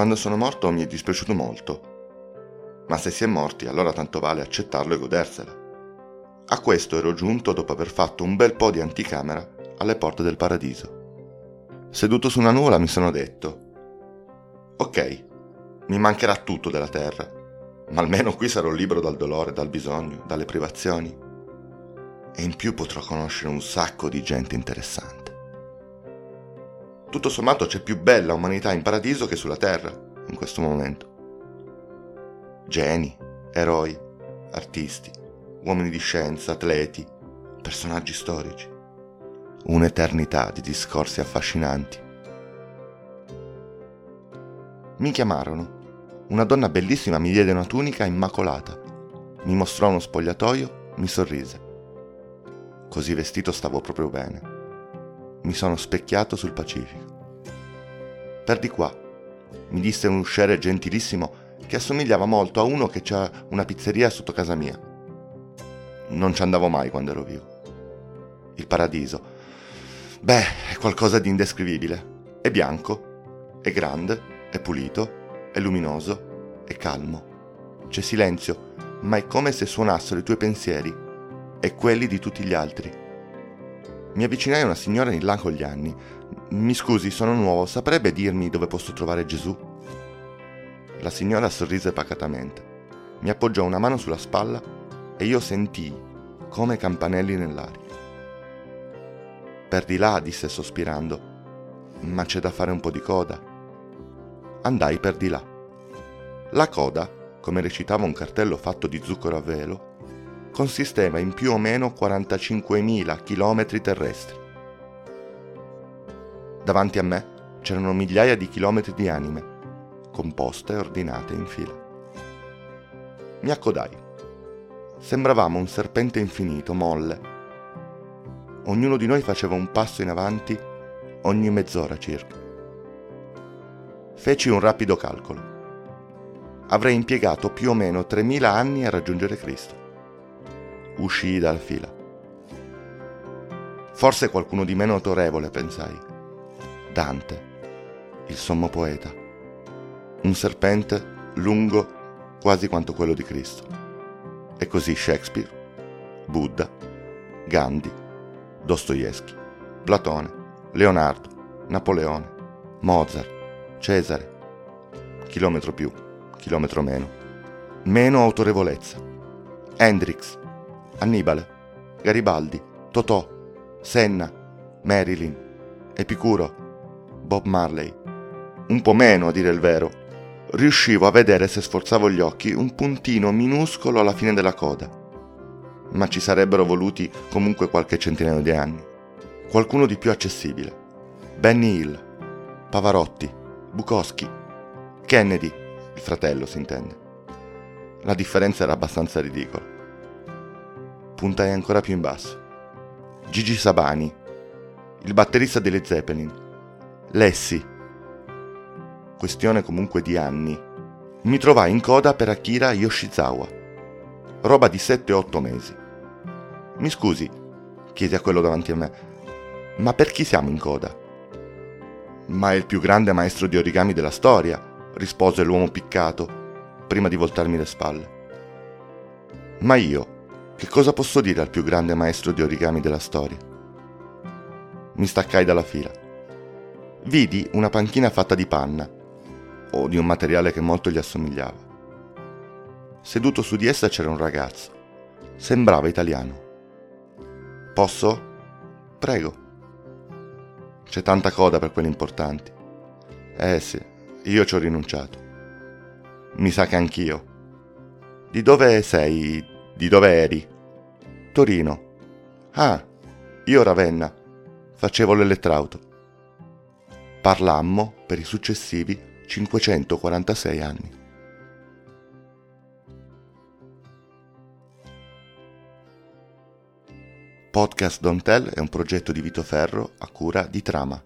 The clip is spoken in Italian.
Quando sono morto mi è dispiaciuto molto. Ma se si è morti, allora tanto vale accettarlo e godersela. A questo ero giunto dopo aver fatto un bel po' di anticamera alle porte del paradiso. Seduto su una nuvola mi sono detto, ok, mi mancherà tutto della terra, ma almeno qui sarò libero dal dolore, dal bisogno, dalle privazioni. E in più potrò conoscere un sacco di gente interessante. Tutto sommato c'è più bella umanità in paradiso che sulla terra, in questo momento. Geni, eroi, artisti, uomini di scienza, atleti, personaggi storici. Un'eternità di discorsi affascinanti. Mi chiamarono. Una donna bellissima mi diede una tunica immacolata. Mi mostrò uno spogliatoio, mi sorrise. Così vestito stavo proprio bene mi sono specchiato sul Pacifico. Per di qua, mi disse un usciere gentilissimo che assomigliava molto a uno che c'ha una pizzeria sotto casa mia. Non ci andavo mai quando ero vivo. Il paradiso. Beh, è qualcosa di indescrivibile. È bianco, è grande, è pulito, è luminoso, è calmo. C'è silenzio, ma è come se suonassero i tuoi pensieri e quelli di tutti gli altri. Mi avvicinai a una signora in là con gli anni. Mi scusi, sono nuovo, saprebbe dirmi dove posso trovare Gesù? La signora sorrise pacatamente. Mi appoggiò una mano sulla spalla e io sentii come campanelli nell'aria. Per di là, disse sospirando, ma c'è da fare un po' di coda. Andai per di là. La coda, come recitava un cartello fatto di zucchero a velo, consisteva in più o meno 45.000 km terrestri. Davanti a me c'erano migliaia di chilometri di anime, composte e ordinate in fila. Mi accodai. Sembravamo un serpente infinito, molle. Ognuno di noi faceva un passo in avanti ogni mezz'ora circa. Feci un rapido calcolo. Avrei impiegato più o meno 3.000 anni a raggiungere Cristo uscii dalla fila. Forse qualcuno di meno autorevole, pensai. Dante, il sommo poeta. Un serpente lungo quasi quanto quello di Cristo. E così Shakespeare, Buddha, Gandhi, Dostoevsky, Platone, Leonardo, Napoleone, Mozart, Cesare. Chilometro più, chilometro meno. Meno autorevolezza. Hendrix, Annibale, Garibaldi, Totò, Senna, Marilyn, Epicuro, Bob Marley. Un po' meno, a dire il vero. Riuscivo a vedere, se sforzavo gli occhi, un puntino minuscolo alla fine della coda. Ma ci sarebbero voluti comunque qualche centinaio di anni. Qualcuno di più accessibile. Benny Hill, Pavarotti, Bukowski, Kennedy, il fratello si intende. La differenza era abbastanza ridicola puntai ancora più in basso. Gigi Sabani, il batterista delle Zeppelin. Lessi. Questione comunque di anni. Mi trovai in coda per Akira Yoshizawa. Roba di 7-8 mesi. Mi scusi, chiesi a quello davanti a me, ma per chi siamo in coda? Ma è il più grande maestro di origami della storia, rispose l'uomo piccato, prima di voltarmi le spalle. Ma io, che cosa posso dire al più grande maestro di origami della storia? Mi staccai dalla fila. Vidi una panchina fatta di panna, o di un materiale che molto gli assomigliava. Seduto su di essa c'era un ragazzo. Sembrava italiano. Posso? Prego. C'è tanta coda per quelli importanti. Eh sì, io ci ho rinunciato. Mi sa che anch'io. Di dove sei? Di dove eri? Torino. Ah, io Ravenna. Facevo l'elettrauto. Parlammo per i successivi 546 anni. Podcast Don't Tell è un progetto di Vito Ferro a cura di Trama.